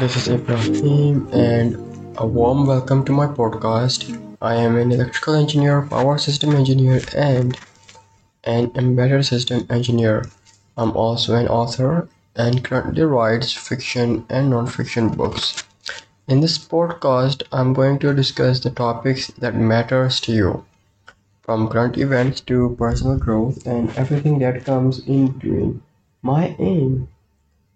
this is Ibraheem, and a warm welcome to my podcast. I am an electrical engineer, power system engineer, and an embedded system engineer. I'm also an author and currently writes fiction and non-fiction books. In this podcast, I'm going to discuss the topics that matters to you, from current events to personal growth and everything that comes in between. My aim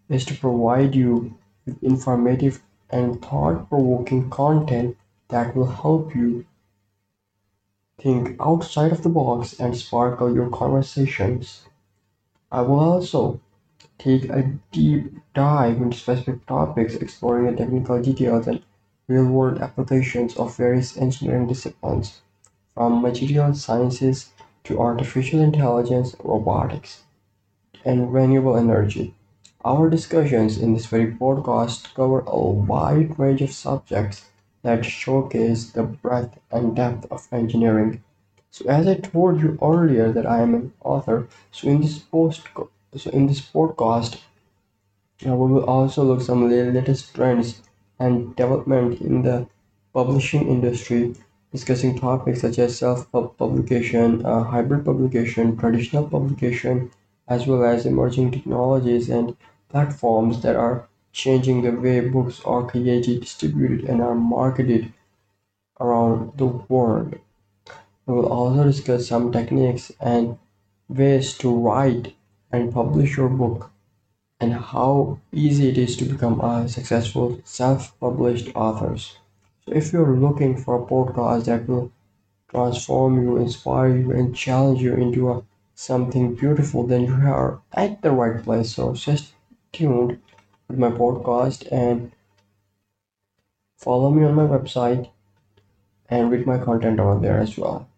is to provide you with informative and thought-provoking content that will help you think outside of the box and sparkle your conversations. I will also take a deep dive into specific topics, exploring the technical details and real-world applications of various engineering disciplines, from material sciences to artificial intelligence, robotics, and renewable energy. Our discussions in this very podcast cover a wide range of subjects that showcase the breadth and depth of engineering. So, as I told you earlier that I am an author, so in this post, so in this podcast, uh, we will also look some latest trends and development in the publishing industry, discussing topics such as self-publication, uh, hybrid publication, traditional publication, as well as emerging technologies and platforms that are changing the way books are created, distributed, and are marketed around the world. We will also discuss some techniques and ways to write and publish your book and how easy it is to become a successful self-published author. So if you're looking for a podcast that will transform you, inspire you, and challenge you into a, something beautiful, then you are at the right place. So just tuned with my podcast and follow me on my website and read my content over there as well.